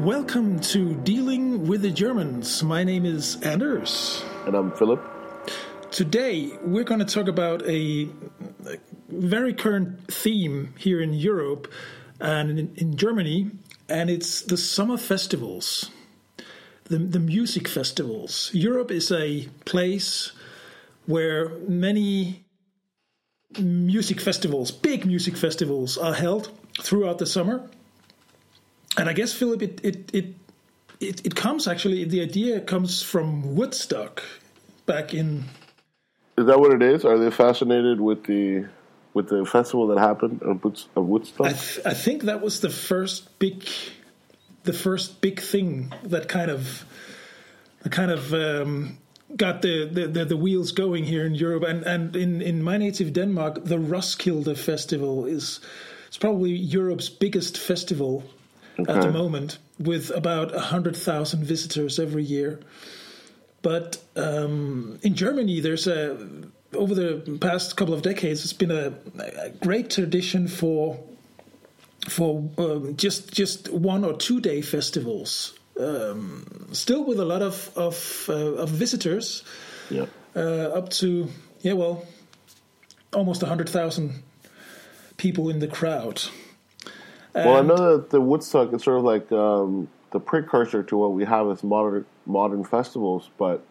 Welcome to Dealing with the Germans. My name is Anders. And I'm Philip. Today, we're going to talk about a, a very current theme here in Europe and in, in, Germany, and it's the summer festivals, the, the music festivals. Europe is a place where many music festivals, big music festivals, are held throughout the summer. And I guess, Philip, it, it, it, it, it comes actually, the idea comes from Woodstock back in is that what it is? Are they fascinated with the with the festival that happened of Woodstock? I, th- I, think that was the first big, the first big thing that kind of, kind of um, got the, the, the, the, wheels going here in Europe. And, and in, in my native Denmark, the Roskilde Festival is it's probably Europe's biggest festival okay. at the moment, with about hundred thousand visitors every year. But um, in Germany, there's a over the past couple of decades, it's been a, a great tradition for for um, just just one or two day festivals. Um, still with a lot of of, uh, of visitors, yeah. uh, up to yeah, well, almost hundred thousand people in the crowd. And well, I know that the Woodstock is sort of like um, the precursor to what we have as modern modern festivals. But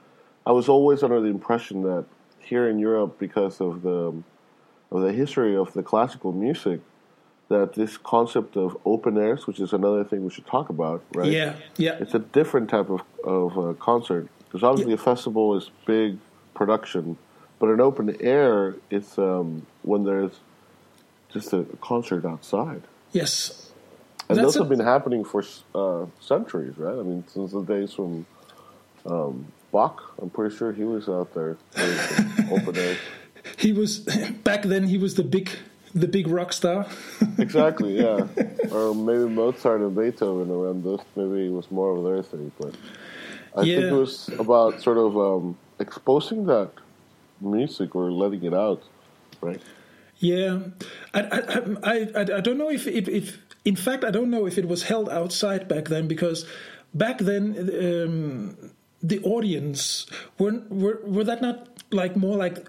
I was always under the impression that here in Europe, because of the of the history of the classical music, that this concept of open airs, which is another thing we should talk about, right? Yeah, yeah. It's a different type of of uh, concert because obviously yeah. a festival is big production, but an open air, it's um, when there's just a concert outside. Yes, and That's those a, have been happening for uh, centuries, right? I mean, since the days from um, Bach, I'm pretty sure he was out there open air. He was back then. He was the big, the big rock star. exactly, yeah. Or maybe Mozart and Beethoven around this. Maybe it was more of their thing, but I yeah. think it was about sort of um, exposing that music or letting it out, right? Yeah, I I, I, I don't know if, if, if in fact, I don't know if it was held outside back then because back then um, the audience were, were were that not like more like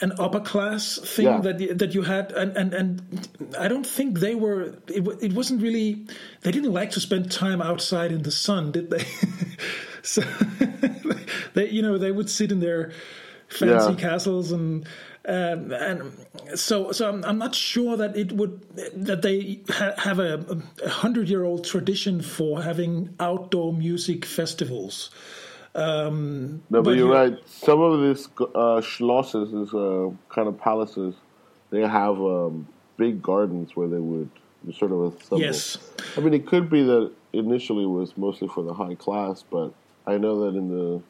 an upper class thing yeah. that that you had and, and and I don't think they were it, it wasn't really they didn't like to spend time outside in the sun did they so they you know they would sit in their fancy yeah. castles and um, and so, so I'm, I'm, not sure that it would that they ha- have a, a hundred year old tradition for having outdoor music festivals. Um, no, but, but you're right. Some of these uh, schlosses, these uh, kind of palaces, they have um, big gardens where they would sort of assemble. Yes. I mean, it could be that initially it was mostly for the high class, but I know that in the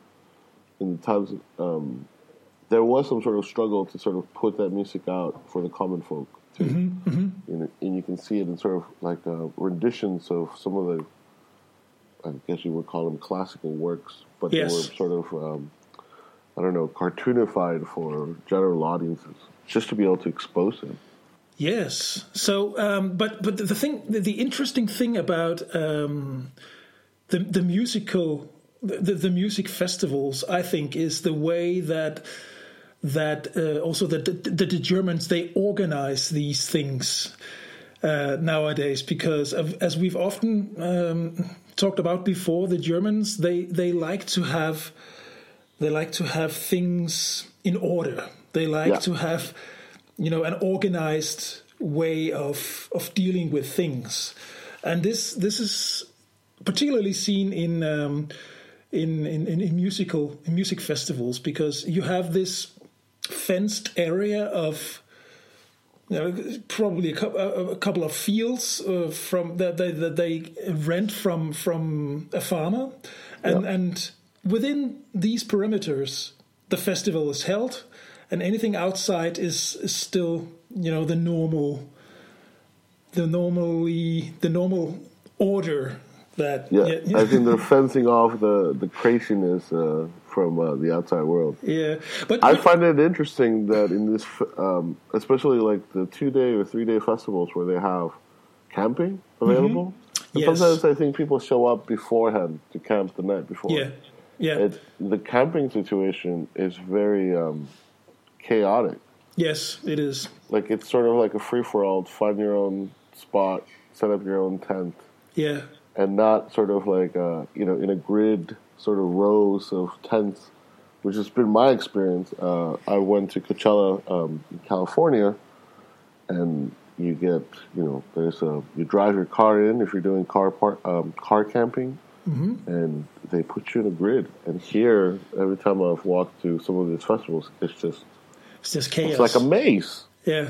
in the times um, there was some sort of struggle to sort of put that music out for the common folk too, mm-hmm, mm-hmm. And, and, you can see it in sort of like uh, renditions of some of the, I guess you would call them classical works, but yes. they were sort of, um, I don't know, cartoonified for general audiences, just to be able to expose them. Yes. So, um, but but the thing, the, the interesting thing about um, the the musical the, the music festivals, I think, is the way that that uh, also that the, the, the, Germans they organize these things uh, nowadays because of, as we've often um, talked about before, the Germans they they like to have they like to have things in order. They like yeah. to have you know an organized way of of dealing with things, and this this is particularly seen in. Um, in, in, in musical in music festivals because you have this fenced area of you know, probably a, a, couple of fields uh, from that they, that they rent from from a farmer, and and within these perimeters, the festival is held, and anything outside is, is still you know the normal, the normally the normal order that. Yeah, yeah. I think they're fencing off the the craziness uh, from uh, the outside world. Yeah, but I find it interesting that in this, um, especially like the two day or three day festivals where they have camping available. Mm-hmm. Yes. Sometimes I think people show up beforehand to camp the night before. Yeah, yeah, It, the camping situation is very um, chaotic. yes, it is. Like it's sort of like a free for all. Find your own spot, set up your own tent, Yeah, and not sort of like uh, you know in a grid sort of rows of tents, which has been my experience. Uh, I went to Coachella um, in California, and you get you know there's a you drive your car in if you're doing car par- um, car camping, and they put you in a grid. And here, every time I've walked to some of these festivals, it's just it's just chaos. it's like a maze. Yeah.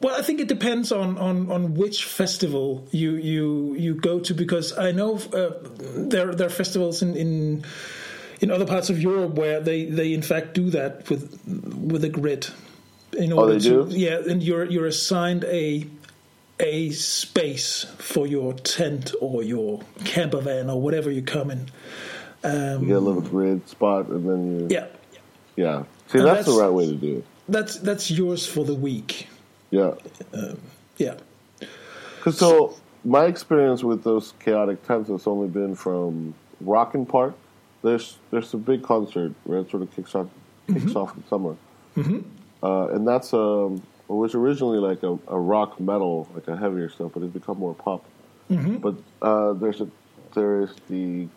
Well, I think it depends on, on, on which festival you you you go to because I know uh, there there are festivals in, in in other parts of Europe where they, they in fact do that with with a grid. In order Oh, they to, do? Yeah, and you're you're assigned a a space for your tent or your camper van or whatever you come in. You get a little grid spot, and then you Yeah, yeah. See, And that's, the right way to do it. that's that's yours for the week. Yeah. Yeah, Cause so my experience with those chaotic tents has only been from Rock im Park. There's there's a big concert where it sort of kicks off kicks off in summer, mm-hmm. uh, and that's um it was originally like a, a rock metal like a heavier stuff, but it's become more pop. But uh, there's a there is the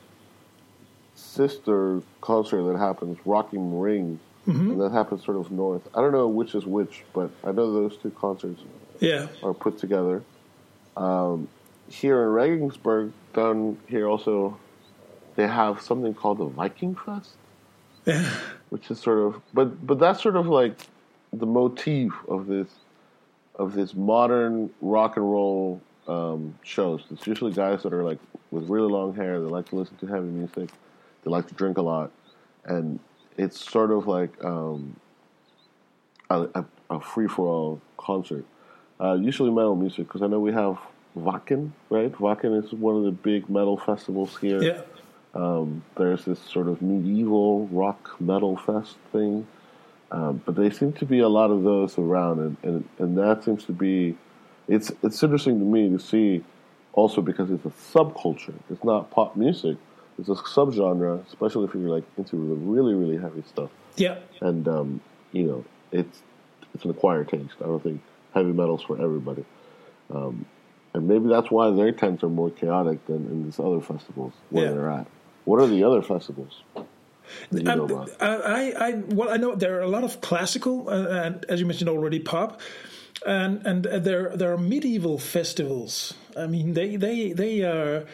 sister concert that happens Rock am Ring, and that happens sort of north. I don't know which is which, but I know those two concerts yeah, are put together. Um, here in Regensburg, down here also, they have something called the Viking Fest, yeah, which is sort of, but but that's sort of like the motif of this of this modern rock and roll um, shows. It's usually guys that are like with really long hair. They like to listen to heavy music. They like to drink a lot, and it's sort of like um, a, a, a free for all concert. Uh, usually metal music because I know we have Wacken, right? Wacken is one of the big metal festivals here. yeah. Um, there's this sort of medieval rock metal fest thing, um, but there seem to be a lot of those around, and, and, and that seems to be it's it's interesting to me to see also because it's a subculture. It's not pop music. It's a subgenre, especially if you're like into the really really heavy stuff. Yeah, And um, you know, it's it's an acquired taste. I don't think heavy metal's for everybody. Um, and maybe that's why their tents are more chaotic than in these other festivals where Yeah. they're at. What are the other festivals you know Um. I, I, I, well, I know there are a lot of classical, uh, and as you mentioned already, pop, and and uh, there there are medieval festivals. I mean, they they they are.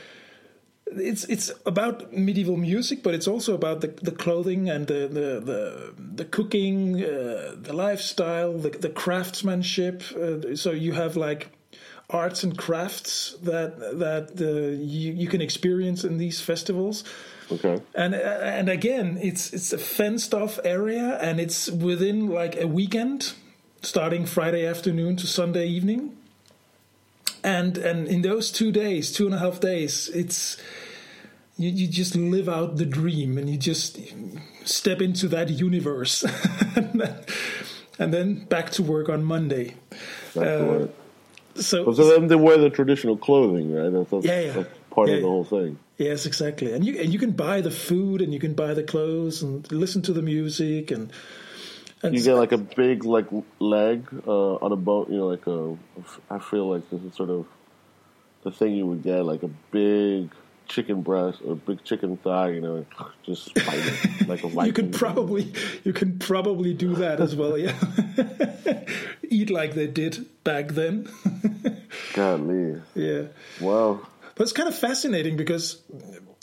It's it's about medieval music, but it's also about the, the clothing and the the the, the cooking, uh, the lifestyle, the, the craftsmanship. Uh, so you have like arts and crafts that that uh, you, you can experience in these festivals Okay. and and again it's it's a fenced off area and it's within like a weekend starting friday afternoon to sunday evening and and in those two days two and a half days it's you, you just live out the dream and you just step into that universe and, then, back to work on monday word. so So then they wear the traditional clothing, right? That's, that's, Yeah, yeah. that's part Yeah, of the whole thing. Yes, exactly. And you and you can buy the food and you can buy the clothes and listen to the music and and You get like a big like leg uh, on a boat. You know, like a. I feel like this is sort of the thing you would get, like a big chicken breast or big chicken thigh. You know, just fighting like a Viking. you can probably you can probably do that as well. Yeah, eat like they did back then. Godly. yeah, Wow. but it's kind of fascinating because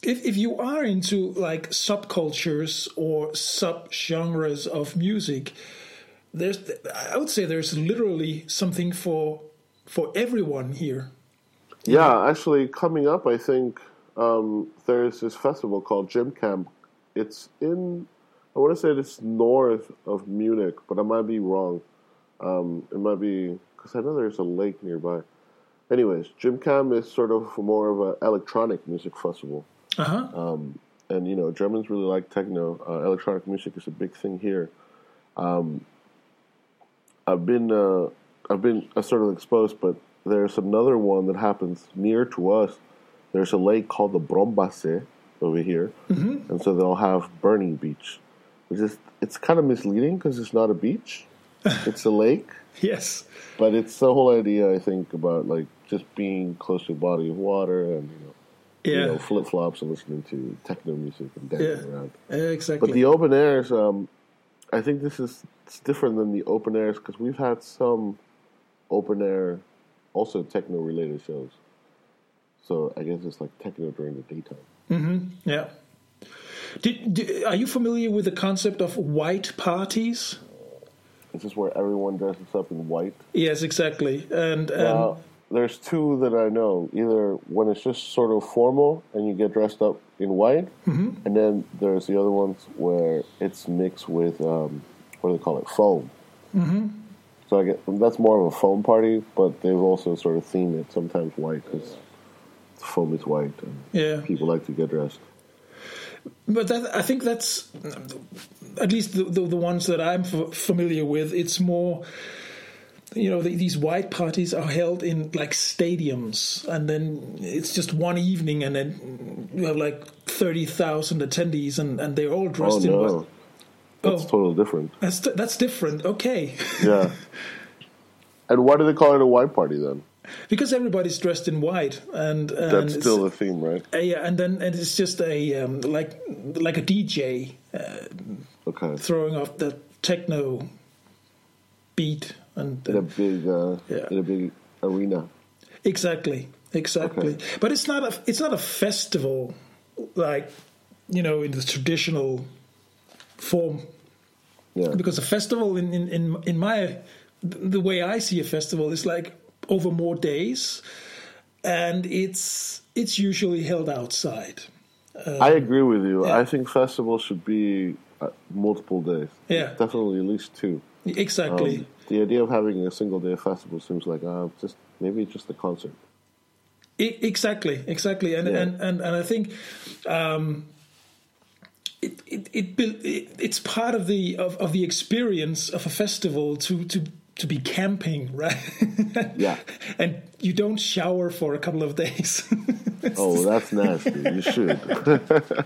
if if you are into like subcultures or sub genres of music, there's I would say there's literally something for for everyone here. Yeah, actually, coming up, I think um, there's this festival called Gym Camp. It's in, I want to say it's north of Munich, but I might be wrong. Um, it might be because I know there's a lake nearby. Anyways, Gym Camp is sort of more of an electronic music festival, Uh huh. um, and you know Germans really like techno. Uh, electronic music is a big thing here. Um, I've been uh, I've been uh, sort of exposed, but there's another one that happens near to us. There's a lake called the Brombachsee over here, mm-hmm. and so they'll have Burning Beach, which is it's kind of misleading because it's not a beach, it's a lake. Yes, but it's the whole idea I think about like just being close to a body of water and you know. Yeah. You know, flip flops and listening to techno music and dancing yeah. around. Exactly. But the open airs, um, I think this is it's different than the open airs because we've had some open air, also techno related shows. So I guess it's like techno during the daytime. Mm-hmm. Yeah. Did, did, are you familiar with the concept of white parties? Is this where everyone dresses up in white? Yes, exactly. And um, there's two that I know. Either when it's just sort of formal and you get dressed up in white, mm-hmm. and then there's the other ones where it's mixed with um, what do they call it, foam. Mm-hmm. So I get that's more of a foam party, but they've also sort of themed it sometimes white because foam is white, and yeah. people like to get dressed. But that, I think that's at least the, the, the ones that I'm f- familiar with. It's more, you know, the, these white parties are held in like stadiums, and then it's just one evening, and then you have like thirty thousand attendees, and, and they're all dressed oh, in no. That's oh, totally different. That's that's different. Okay. yeah. And why do they call it a white party then? Because everybody's dressed in white, and, and that's still the theme, right? Uh, yeah, and then and it's just a um, like like a DJ, uh, okay, throwing off the techno beat and in a big uh, yeah. in a big arena. Exactly, exactly. Okay. But it's not a it's not a festival like you know in the traditional form. Yeah. Because a festival in in in, in my the way I see a festival is like over more days, and it's it's usually held outside. Um, I agree with you. Yeah. I think festivals should be uh, multiple days. Yeah, definitely at least two. Exactly. Um, the idea of having a single day festival seems like uh, just maybe just a concert. exactly, exactly, and, yeah. and and and I think. Um, it, it, it, it, it's part of the of, of the experience of a festival to to to be camping, right? yeah. And you don't shower for a couple of days. oh, that's nasty. You should.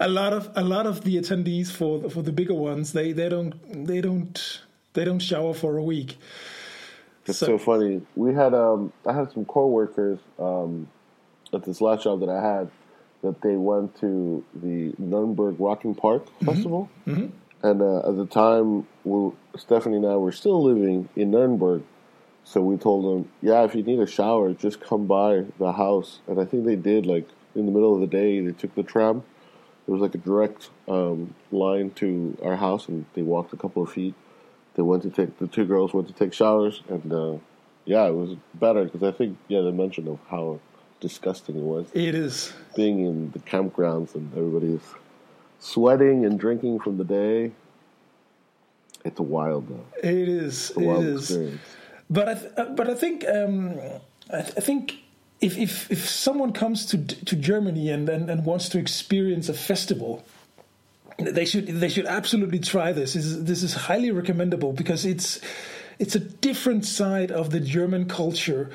a lot of a lot of the attendees for for the bigger ones, they they don't they don't they don't shower for a week. It's so, so funny. We had um I had some coworkers um at this last job that I had that they went to the Nuremberg Rock im Park mm-hmm. Festival. Mm-hmm. And uh, at the time, we, Stephanie and I were still living in Nuremberg. So we told them, yeah, if you need a shower, just come by the house. And I think they did, like, in the middle of the day, they took the tram. It was like a direct um, line to our house, and they walked a couple of feet. They went to take, the two girls went to take showers, and uh, yeah, it was better because I think, yeah, they mentioned of how disgusting it was. It is. Being in the campgrounds and everybody's sweating and drinking from the day. It's a wild though. It is. It is. Experience. But I th- uh, but I think um, I, th- I, think if, if if someone comes to to Germany and, and, and wants to experience a festival, they should they should absolutely try this. This is, this is highly recommendable because it's it's a different side of the German culture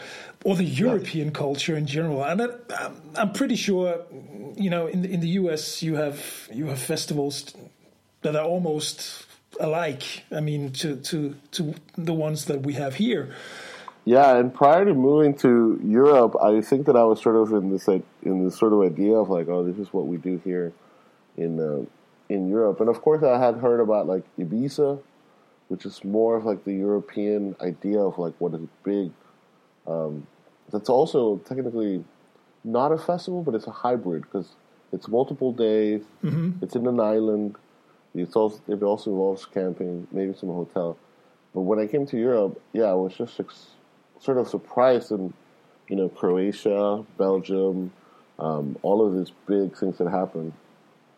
or the European yeah. culture in general. And I, I'm pretty sure, you know, in the, in the US you have you have festivals that are almost alike. I mean, to to to the ones that we have here. Yeah, and prior to moving to Europe, I think that I was sort of in this like, in this sort of idea of like, oh, this is what we do here in uh, in Europe. And of course, I had heard about like Ibiza, which is more of like the European idea of like what is big. Um, that's also technically not a festival, but it's a hybrid because it's multiple days. Mm-hmm. It's in an island. It's also it also involves camping, maybe some hotel. But when I came to Europe, yeah, I was just ex- sort of surprised in you know Croatia, Belgium, um, all of these big things that happen.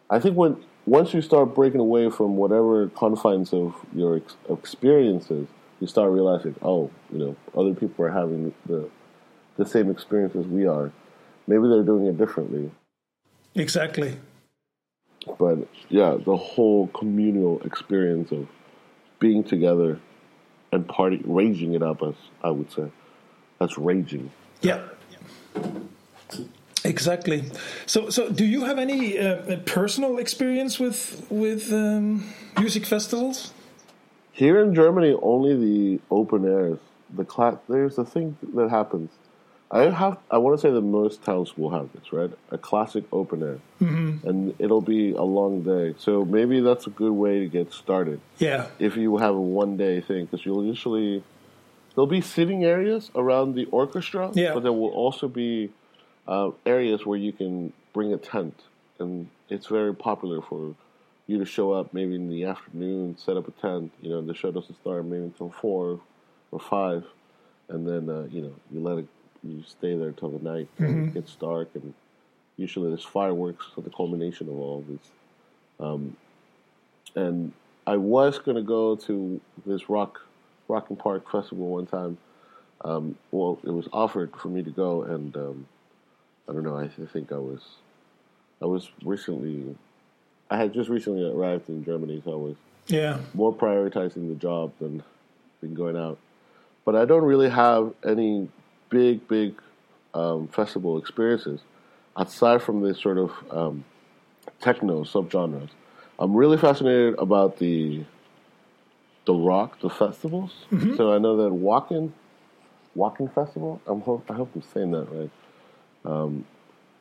I think when once you start breaking away from whatever confines of your ex- experiences, you start realizing, oh, you know, other people are having the the same experience as we are. Maybe they're doing it differently. Exactly. But yeah, the whole communal experience of being together and party raging it up as I would say. That's raging. Yeah. Exactly. So, so do you have any uh, personal experience with with um, music festivals? Here in Germany, only the open airs. The class. There's a thing that happens. I have. I want to say that most towns will have this, right? A classic open air, mm-hmm. and it'll be a long day. So maybe that's a good way to get started. Yeah. If you have a one day thing, because you'll usually there'll be sitting areas around the orchestra, yeah. but there will also be uh, areas where you can bring a tent, and it's very popular for you to show up maybe in the afternoon, set up a tent. You know, the show doesn't start maybe until four or five, and then uh, you know you let it you stay there till the night mm-hmm. it gets dark, and usually there's fireworks for the culmination of all of this. Um, and I was going to go to this rock Rock im Park Festival one time. Um, well, it was offered for me to go, and um, I don't know. I, I, think I was, I was recently, I had just recently arrived in Germany, so I was yeah more prioritizing the job than than going out. But I don't really have any big, big um, festival experiences aside from this sort of um, techno subgenres. I'm really fascinated about the the rock, the festivals. Mm-hmm. So I know that Wacken, Wacken Festival. I'm hope, I hope I'm saying that right. Um,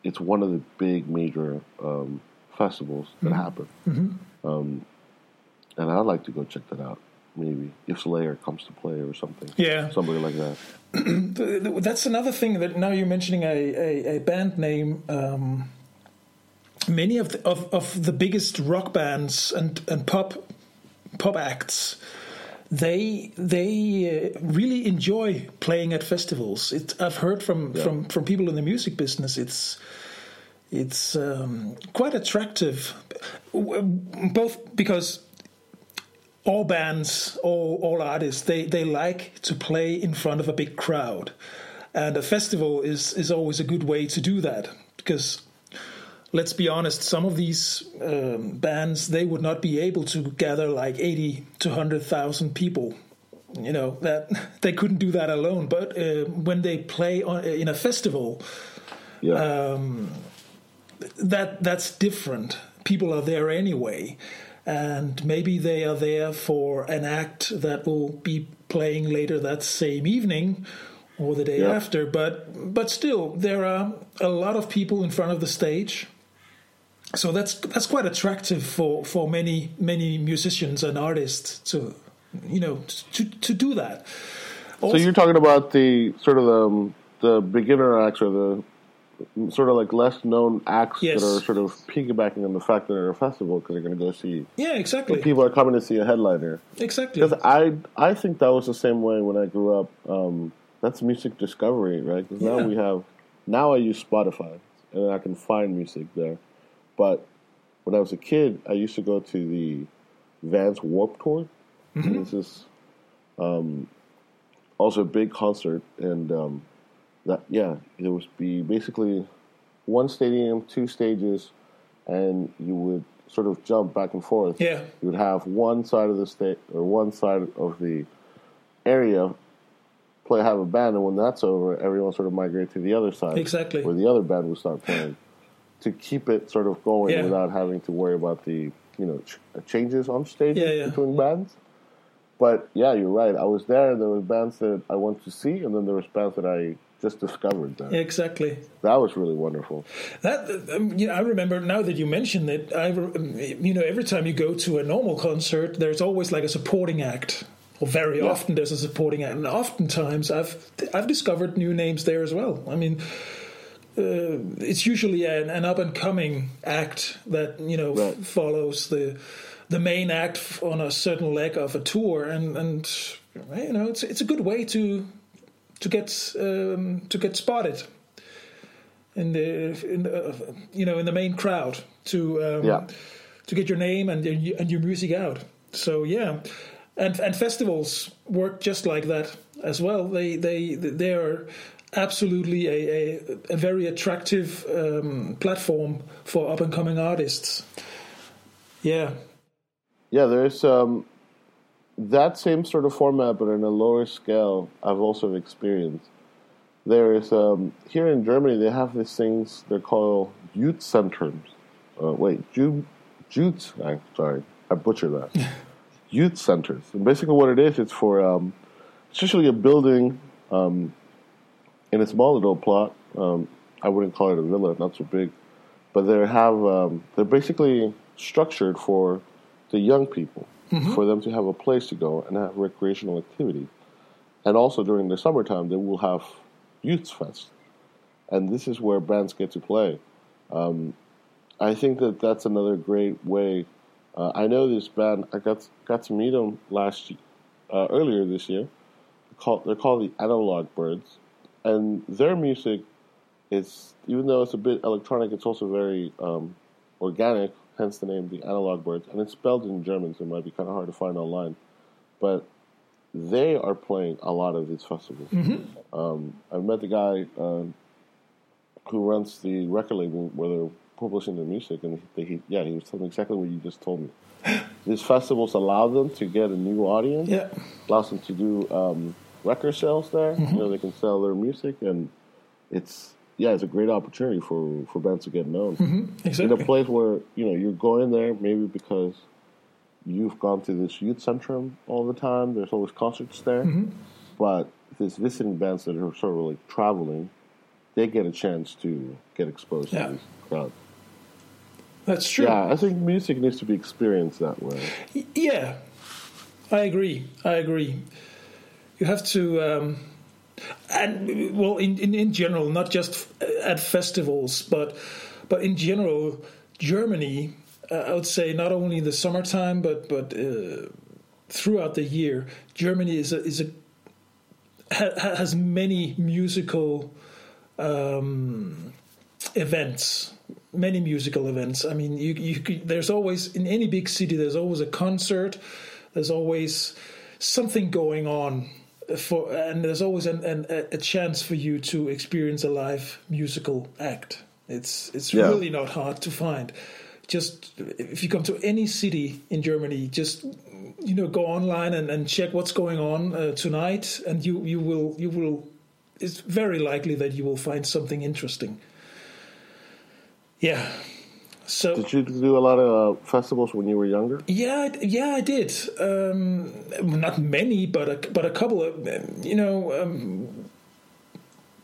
it's one of the big major um, festivals that mm-hmm. happen, mm-hmm. um, and I'd like to go check that out maybe if Slayer comes to play or something. Yeah, somebody like that. That's another thing that now you're mentioning a, a, a band name. Um, many of the, of, of the biggest rock bands and, and pop pop acts they they uh, really enjoy playing at festivals. It, I've heard from, yeah. from from people in the music business. It's it's um, quite attractive, both because all bands, all all artists, they they like to play in front of a big crowd, and a festival is is always a good way to do that because. Let's be honest. Some of these um, bands they would not be able to gather like eighty to hundred thousand people. You know that they couldn't do that alone. But uh, when they play on, in a festival, yeah. um, that that's different. People are there anyway, and maybe they are there for an act that will be playing later that same evening or the day after but but still there are a lot of people in front of the stage so that's that's quite attractive for for many many musicians and artists to you know to to do that also, so you're talking about the sort of the the beginner acts or the sort of like less known acts yes. that are sort of piggybacking on the fact that they're a festival because they're going to go see. Yeah, exactly. People are coming to see a headliner. Exactly. Because I I think that was the same way when I grew up. Um, that's music discovery, right? Because yeah. now we have now I use Spotify and I can find music there. But when I was a kid, I used to go to the Vans Warped Tour. Mm-hmm. This is um, also a big concert, and um, that yeah, it would be basically one stadium, two stages, and you would sort of jump back and forth. Yeah, you would have one side of the state or one side of the area play have a band, and when that's over, everyone sort of migrate to the other side. Exactly, where the other band would start playing to keep it sort of going yeah. without having to worry about the you know ch- changes on stage yeah, yeah. between bands. But yeah, you're right. I was there. There was bands that I wanted to see, and then there was bands that I just discovered that. Exactly. That was really wonderful. That um, you know, I remember now that you mentioned it. I um, you know, every time you go to a normal concert, there's always like a supporting act. Or very yeah. often there's a supporting act, and oftentimes I've I've discovered new names there as well. I mean, uh, it's usually an, an, up and coming act that you know right. f- follows the the main act on a certain leg of a tour, and and you know it's it's a good way to to get um, to get spotted in the, in the, uh, you know in the main crowd to um, yeah. to get your name and your, and your music out. So yeah, and and festivals work just like that as well. They they they are absolutely a, a, a very attractive um, platform for up and coming artists. Yeah. Yeah, there's um, that same sort of format, but on a lower scale, I've also experienced. There is um, here in Germany they have these things they're called youth centers. Uh, wait, Jude, Jude. I'm sorry, I butchered that. youth centers. And basically, what it is, it's for um, it's usually a building um, in a small little plot. Um, I wouldn't call it a villa, not so big, but they have um, they're basically structured for the young people, mm-hmm. for them to have a place to go and have recreational activity, And also during the summertime, they will have Youth Fest, and this is where bands get to play. Um, I think that that's another great way. Uh, I know this band. I got got to meet them last uh, earlier this year. They're called, they're called the Analog Birds, and their music is even though it's a bit electronic, it's also very um, organic. Hence the name, the Analog Birds, and it's spelled in German, so it might be kind of hard to find online. But they are playing a lot of these festivals. Mm-hmm. Um, I've met the guy uh, who runs the record label where they're publishing their music, and he, he, yeah, he was telling me exactly what you just told me. These festivals allow them to get a new audience. Yeah, allows them to do um, record sales there. Mm-hmm. You know, they can sell their music, and it's yeah, it's a great opportunity for for bands to get known. Mm-hmm. Exactly. In a place where you know you're going there maybe because you've gone to this youth centrum all the time. There's always concerts there, mm-hmm. but these visiting bands that are sort of like traveling, they get a chance to get exposed yeah. to these crowds. That's true. Yeah, I think music needs to be experienced that way. Yeah, I agree. I agree. You have to, um, and well, in, in, in general, not just at festivals, but but in general, Germany uh, I would say not only in the summertime, but but uh, throughout the year, Germany is a, is a ha, has many musical um, events. Many musical events. I mean, you, you there's always in any big city. There's always a concert. There's always something going on for, and there's always an, an, a chance for you to experience a live musical act. It's it's yeah. really not hard to find just if you come to any city in Germany, just you know go online and, and check what's going on uh, tonight, and you you will you will. It's very likely that you will find something interesting. Yeah. So did you do a lot of uh, festivals when you were younger? Yeah, yeah, I did. Um, not many, but a, but a couple of you know. Um,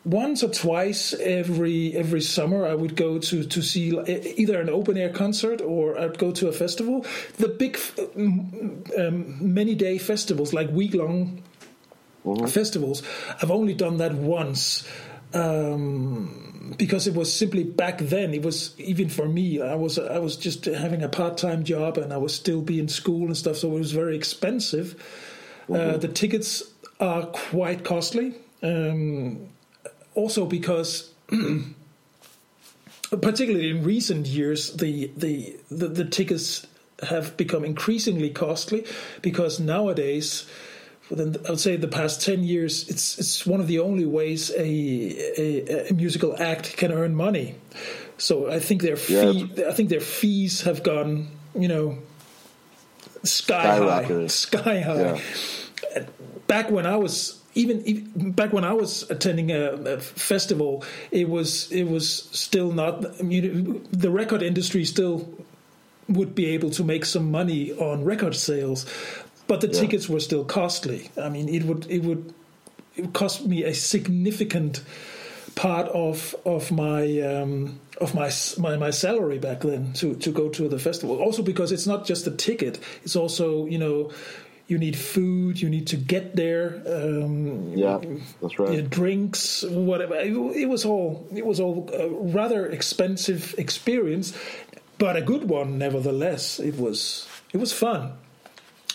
once or twice every every summer I would go to to see either an open air concert or I'd go to a festival. The big um, many day festivals like week long mm-hmm. festivals. I've only done that once. Um, because it was simply back then it was even for me i was i was just having a part-time job and i was still being school and stuff so it was very expensive uh, mm-hmm. uh, the tickets are quite costly um, also because particularly in recent years the, the the, the tickets have become increasingly costly because nowadays within I would say the past 10 years it's it's one of the only ways a, a, a musical act can earn money so I think their fee yeah. I think their fees have gone you know sky high sky high yeah. back when I was even, even, back when I was attending a, a, festival, it was it was still not. I mean, the record industry still would be able to make some money on record sales, but the yeah. tickets were still costly. I mean, it would it would it would cost me a significant part of of my um, of my, my my salary back then to to go to the festival. Also because it's not just a ticket; it's also you know you need food, you need to get there. Um, yeah, that's right. You know, drinks, whatever. It, it, was all it was all a rather expensive experience, but a good one nevertheless. It was it was fun.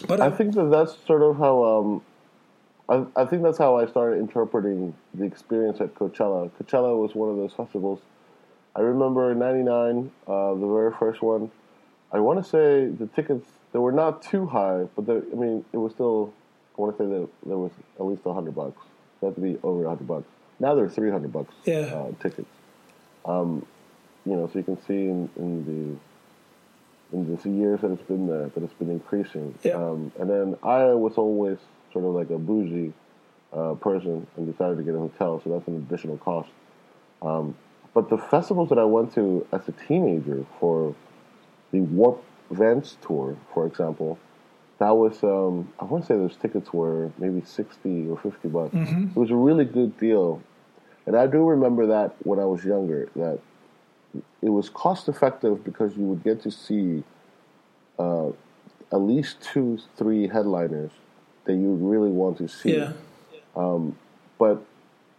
But I, I think that that's sort of how. Um, I, I think that's how I started interpreting the experience at Coachella. Coachella was one of those festivals. I remember in '99, uh, the very first one. I want to say the tickets they were not too high, but I mean, it was still. I want to say that there was at least a hundred bucks. They had to be over a hundred bucks. Now they're three hundred bucks. Yeah. Uh, tickets. Um, you know, so you can see in, in in the years that it's been there that it's been increasing. Yeah. Um, and then I was always sort of like a bougie uh, person and decided to get a hotel, so that's an additional cost. Um, but the festivals that I went to as a teenager for the Warped Vans tour, for example, that was um, I want to say those tickets were maybe sixty or fifty bucks. It was a really good deal, and I do remember that when I was younger that it was cost effective because you would get to see uh, at least two, three headliners that you really want to see. Yeah. But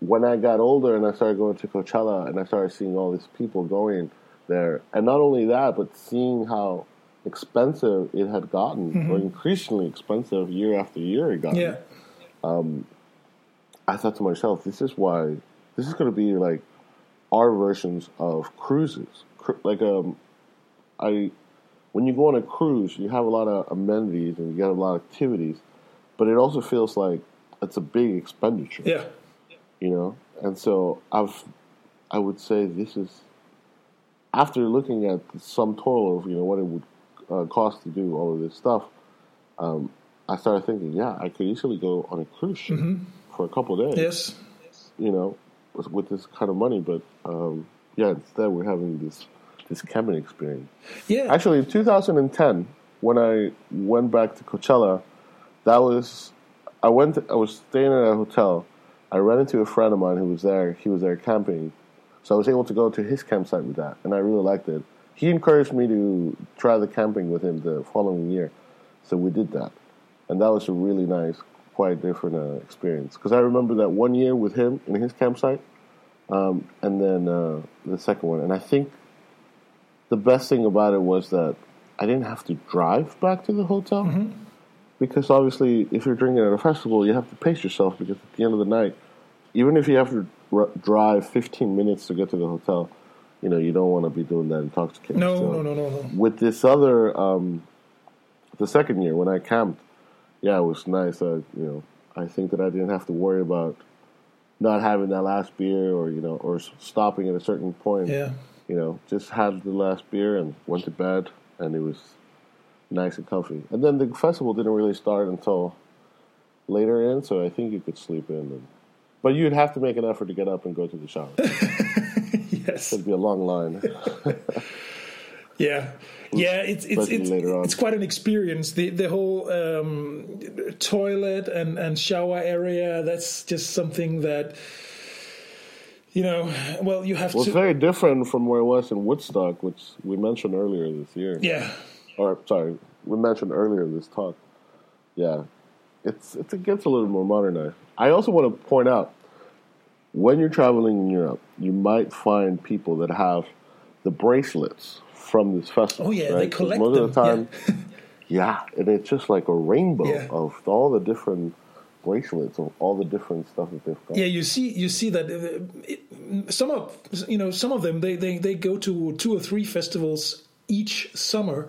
when I got older and I started going to Coachella and I started seeing all these people going there, and not only that, but seeing how expensive it had gotten, or increasingly expensive year after year it got. Yeah. Um, I thought to myself, this is why this is going to be like our versions of cruises. Like um, I when you go on a cruise, you have a lot of amenities and you get a lot of activities, but it also feels like it's a big expenditure Yeah. you know and so i've i would say this is after looking at the sum total of you know what it would uh, cost to do all of this stuff um, i started thinking yeah i could easily go on a cruise ship for a couple of days Yes. you know with, this kind of money but um, yeah instead we're having this this camping experience Yeah. Actually, in 2010, when I went back to Coachella, that was I went. I was staying at a hotel. I ran into a friend of mine who was there. He was there camping, so I was able to go to his campsite with that, and I really liked it. He encouraged me to try the camping with him the following year, so we did that, and that was a really nice, quite a different uh, experience. Because I remember that one year with him in his campsite, um, and then uh, the second one, and I think the best thing about it was that I didn't have to drive back to the hotel because obviously, if you're drinking at a festival, you have to pace yourself because at the end of the night, even if you have to r- drive 15 minutes to get to the hotel, you know you don't want to be doing that intoxicated. No, So no, no, no, no. With this other, um, the second year when I camped, yeah, it was nice. Uh, you know, I think that I didn't have to worry about not having that last beer or you know or stopping at a certain point Yeah. you know, just had the last beer and went to bed, and it was nice and comfy. And then the festival didn't really start until later in, so I think you could sleep in. And, but you'd have to make an effort to get up and go to the shower. Yes. It'd be a long line. Yeah, yeah. It's it's it's, it's quite an experience. The the whole um, toilet and and shower area. That's just something that you know. Well, you have Well, it's to. very different from where it was in Woodstock, which we mentioned earlier this year. Yeah, Or sorry, we mentioned earlier in this talk. Yeah, it's, it's it gets a little more modernized. I also want to point out when you're traveling in Europe, you might find people that have the bracelets from this festival. Oh, yeah, they right? 'Cause collect most of the time. Yeah. and it's just like a rainbow Yeah. of all the different bracelets of all the different stuff that they've got. yeah. You see, you see that uh, it, some of you know some of them they they they go to two or three festivals each summer.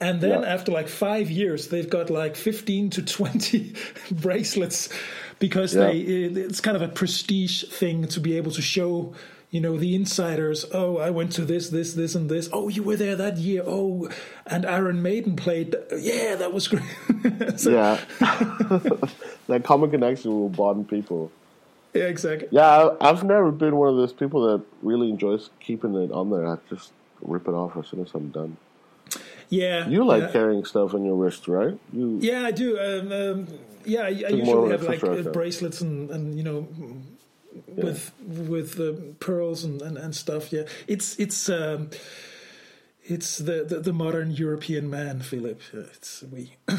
And then Yeah. after like five years, they've got like fifteen to twenty bracelets because Yeah. they it- it's kind of a prestige thing to be able to show you know the insiders oh i went to this this this and this oh you were there that year oh and iron maiden played yeah that was great So- Yeah. that common connection will bond people. yeah exactly Yeah, I've never been one of those people that really enjoys keeping it on there. I just rip it off as soon as I'm done. yeah You like yeah. carrying stuff on your wrist, right? You yeah i do um, um, yeah i, I usually have like uh, bracelets and and you know with with uh, pearls and, and and stuff yeah it's it's um it's the, the, the modern European man, Philip. It's we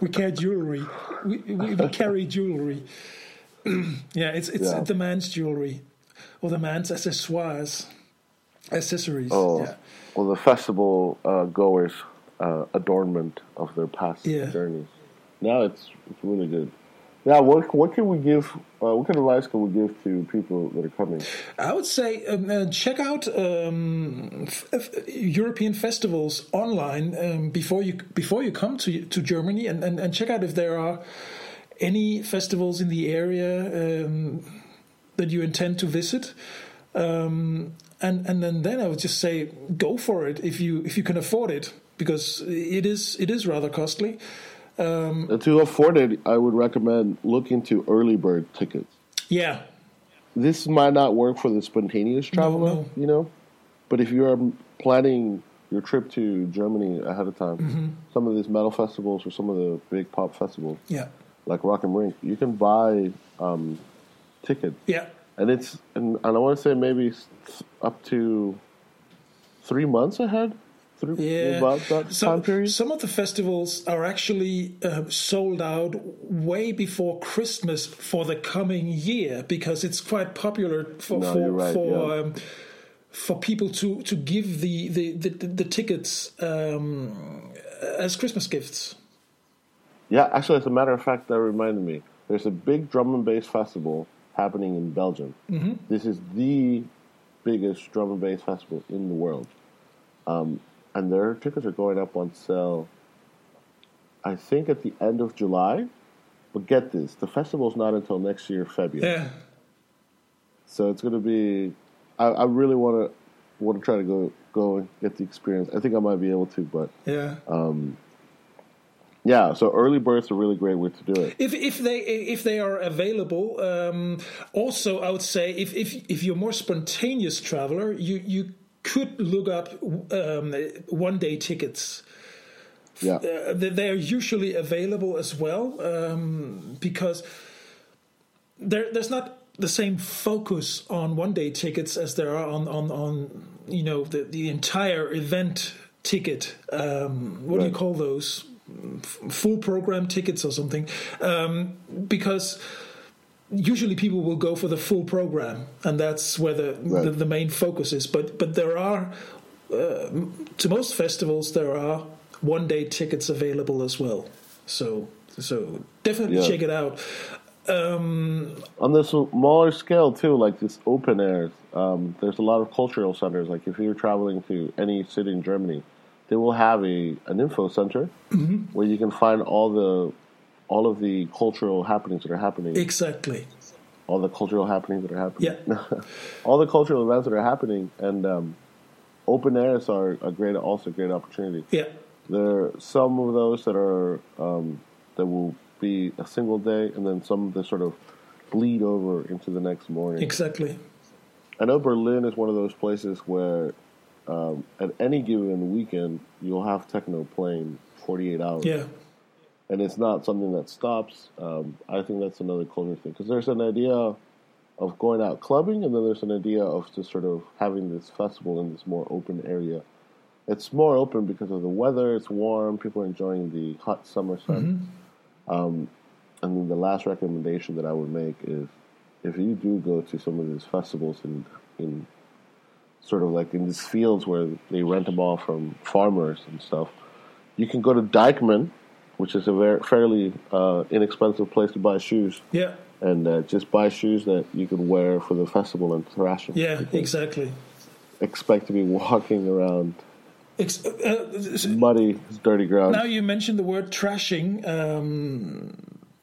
we carry jewelry. We, we, we carry jewelry. yeah, it's it's Yeah. the man's jewelry or the man's accessoires, accessories. oh, Yeah. well, the festival uh, goers' uh, adornment of their past Yeah. journeys. Now it's it's really good. Yeah, what what can we give? Uh, what kind of advice can we give to people that are coming? I would say um, uh, check out um, f- f- European festivals online um, before you before you come to to Germany, and, and, and check out if there are any festivals in the area um, that you intend to visit. Um, and and then, then I would just say go for it if you if you can afford it because it is it is rather costly. Um, to afford it, I would recommend looking to early bird tickets. yeah, This might not work for the spontaneous traveler, no. you know, but if you're planning your trip to Germany ahead of time, Mm-hmm. some of these metal festivals or some of the big pop festivals, yeah, like Rock am Ring, you can buy um, tickets, yeah, and it's and, and I want to say maybe up to three months ahead, through yeah. about that Some- time period. Some of the festivals are actually uh, sold out way before Christmas for the coming year because it's quite popular for No, for right, for, yeah. um, for people to to give the the the, the tickets um, as Christmas gifts. Yeah, actually, as a matter of fact, that reminded me. There's a big drum and bass festival happening in Belgium. Mm-hmm. This is the biggest drum and bass festival in the world, um, and their tickets are going up on sale. I think at the end of July. But get this: the festival's not until next year, February. Yeah, So it's going to be. I, I really want to want to try to go go and get the experience. I think I might be able to, but yeah. Um, yeah. So early birds are a really great way to do it. If if they if they are available, um, also I would say if if if you're more spontaneous traveler, you you could look up um, one day tickets. Yeah. Uh, they- they are usually available as well um, because there there's not the same focus on one day tickets as there are on on, on you know the the entire event ticket. Um, what do you call those? F- Full program tickets or something, um, because usually people will go for the full program, and that's where the Right. the, the main focus is. But but there are uh, to most festivals there are one day tickets available as well. So so definitely Yeah. check it out. Um, on the smaller scale too, like this open air, um, there's a lot of cultural centers. Like if you're traveling to any city in Germany, they will have a an info center where you can find all the all of the cultural happenings that are happening, exactly. all the cultural happenings that are happening, Yeah. all the cultural events that are happening, and um, open airs are a great, also a great opportunity. Yeah. There are some of those that are um, that will be a single day, and then some that sort of bleed over into the next morning. Exactly. I know Berlin is one of those places where um, at any given weekend you'll have techno playing 48 hours, Yeah. And it's not something that stops. Um, I think that's another culture thing because there's an idea of going out clubbing, and then there's an idea of just sort of having this festival in this more open area. It's more open because of the weather. It's warm. People are enjoying the hot summer sun. Um, and then the last recommendation that I would make is if you do go to some of these festivals in in sort of like in these fields where they rent them all from farmers and stuff, you can go to Deichmann, which is a very fairly uh, inexpensive place to buy shoes, Yeah. and uh, just buy shoes that you can wear for the festival and thrash them. Yeah. Exactly. Expect to be walking around Ex- uh, muddy, dirty ground. Now you mentioned the word trashing. Um,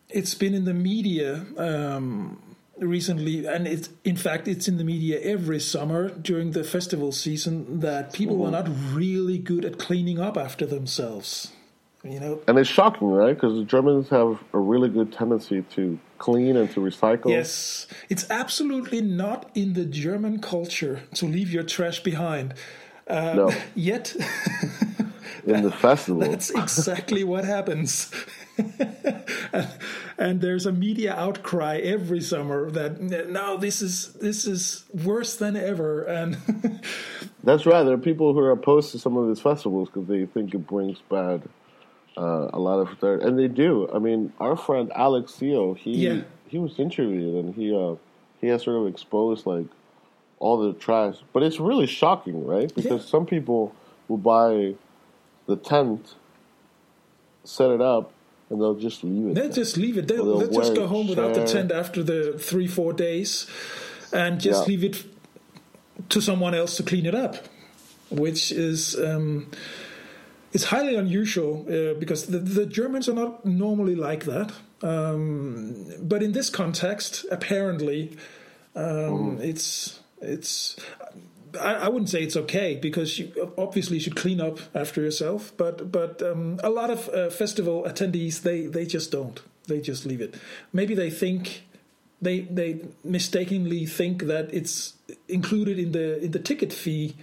it's been in the media um, recently, and it's in fact it's in the media every summer during the festival season that people are not really good at cleaning up after themselves. You know, And it's shocking, right? Because the Germans have a really good tendency to clean and to recycle. yes, it's absolutely not in the German culture to leave your trash behind. Uh, No. Yet, in the festival. That's exactly what happens. and, and there's a media outcry every summer that no, this is this is worse than ever. And That's right. There are people who are opposed to some of these festivals because they think it brings bad uh, a lot of dirt, and they do. I mean, our friend Alex Theo, he Yeah. he was interviewed and he uh, he has sort of exposed like all the trash, but it's really shocking, right? Because Yeah. some people will buy the tent, set it up, and they'll just leave it. they there. just leave it. They'll, They'll they'll just go home without the tent after the three four days, and just Yeah. leave it to someone else to clean it up, which is. Um, it's highly unusual uh, because the, the Germans are not normally like that. Um, but in this context, apparently, um, it's it's I, I, wouldn't say it's okay because you obviously you should clean up after yourself. But but um, a lot of uh, festival attendees they they just don't. They just leave it. Maybe they think they they mistakenly think that it's included in the in the ticket fee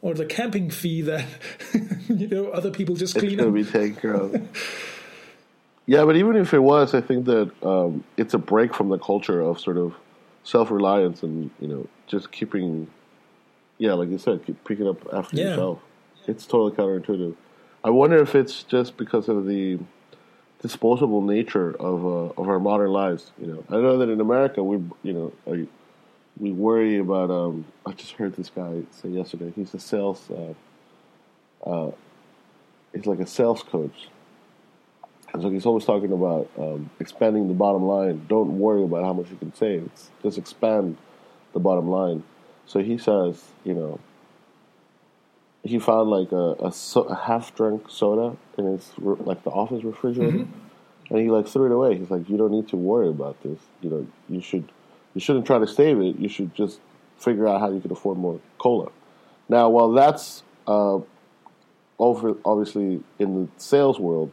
or the camping fee that you know other people just clean up. It's to be taken care of. yeah, but even if it was, I think that um, it's a break from the culture of sort of self reliance and you know just keeping yeah, like you said, keep picking up after yeah. yourself. It's totally counterintuitive. I wonder if it's just because of the disposable nature of uh, of our modern lives. You know, I know that in America we you know we worry about. Um, I just heard this guy say yesterday. He's a sales. Uh, uh, he's like a sales coach, and so he's always talking about um, expanding the bottom line. Don't worry about how much you can save. Just expand the bottom line. So he says, you know, he found like a, a, so, a half drunk soda in his like the office refrigerator, mm-hmm. and he like threw it away. He's like, you don't need to worry about this. You know, you should you shouldn't try to save it. You should just figure out how you can afford more cola. Now, while that's uh, over, obviously in the sales world,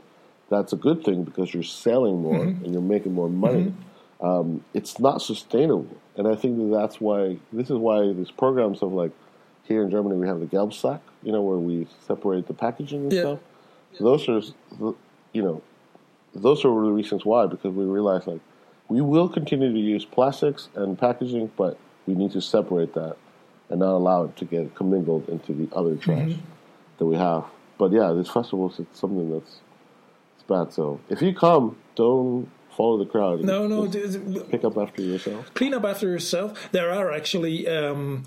that's a good thing because you're selling more mm-hmm. and you're making more money. Mm-hmm um, it's not sustainable. And I think that that's why this is why there's programs of like here in Germany we have the Gelbsack, you know, where we separate the packaging and yeah. stuff. So those are, you know, those are the reasons why because we realize like we will continue to use plastics and packaging, but we need to separate that and not allow it to get commingled into the other trash mm-hmm. that we have. But yeah, this festival is something that's it's bad. So if you come, don't follow the crowd. No, no, pick up after yourself. Clean up after yourself. There are actually. Um,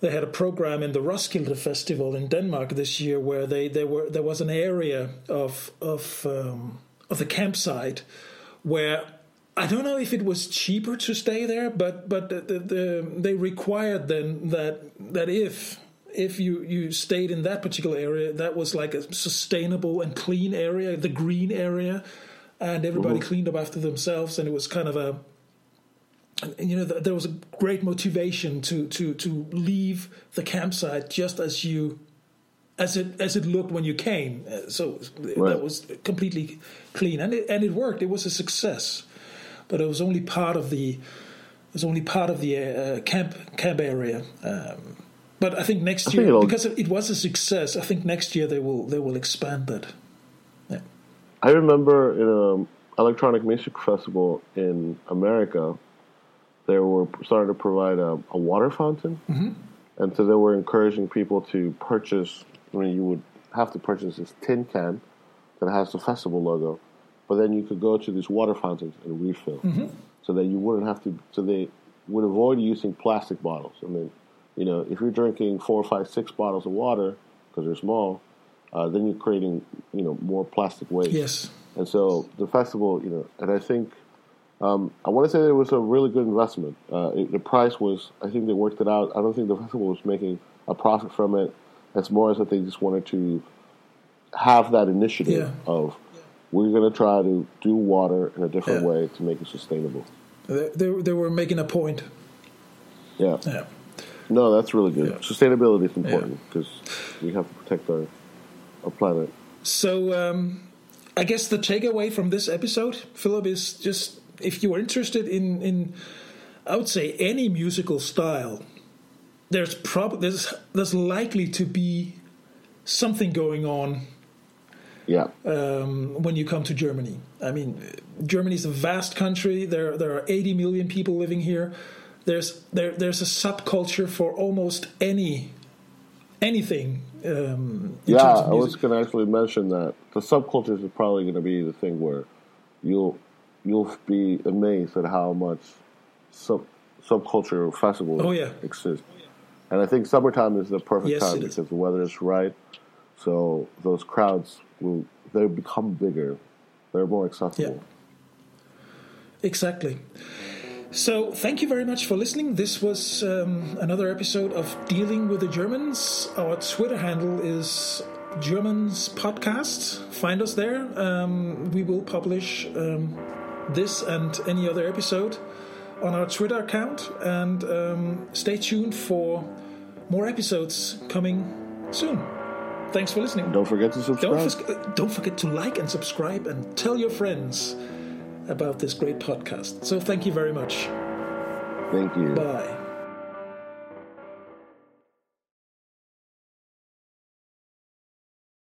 they had a program in the Roskilde Festival in Denmark this year where they there were there was an area of of um, of the campsite where I don't know if it was cheaper to stay there, but but the, the, the, they required then that that if if you you stayed in that particular area, that was like a sustainable and clean area, the green area and everybody mm-hmm. cleaned up after themselves, and it was kind of a you know there was a great motivation to to to leave the campsite just as you as it as it looked when you came so right. that was completely clean and it, and it worked it was a success but it was only part of the it was only part of the uh, camp camp area um, but I think next I year think because it was a success I think next year they will they will expand that I remember in an electronic music festival in America, they were starting to provide a, a water fountain, mm-hmm. and so they were encouraging people to purchase. I mean, you would have to purchase this tin can that has the festival logo, but then you could go to these water fountains and refill, mm-hmm. so that you wouldn't have to. So they would avoid using plastic bottles. I mean, you know, if you're drinking four, five, six bottles of water because they're small, uh, then you're creating you know more plastic waste. Yes. And so the festival, you know, and I think um, I want to say it was a really good investment. Uh, it, the price was, I think they worked it out. I don't think the festival was making a profit from it. It's more as that they just wanted to have that initiative yeah. of we're going to try to do water in a different yeah. way to make it sustainable. They, they, they, were making a point. Yeah. Yeah. No, that's really good. Yeah. Sustainability is important because we have to protect our our planet. So, um, I guess the takeaway from this episode, Philip, is just if you are interested in in I would say any musical style, there's prob there's there's likely to be something going on. Yeah. Um, when you come to Germany, I mean, Germany is a vast country. There there are 80 million people living here. There's there there's a subculture for almost any anything. Um, yeah, I was going to actually mention that the subcultures is probably going to be the thing where you'll you'll be amazed at how much sub subculture festivals oh, yeah. exist. And I think summertime is the perfect yes, time because the weather is right. So those crowds will they become bigger. They're more accessible. Yeah. Exactly. So, thank you very much for listening. This was um, another episode of Dealing with the Germans. Our Twitter handle is Germans Podcast. Find us there. Um, we will publish um, this and any other episode on our Twitter account and um, stay tuned for more episodes coming soon. Thanks for listening. Don't forget to subscribe. Don't, fos- uh, don't forget to like and subscribe and tell your friends about this great podcast. So thank you very much. Thank you. Bye.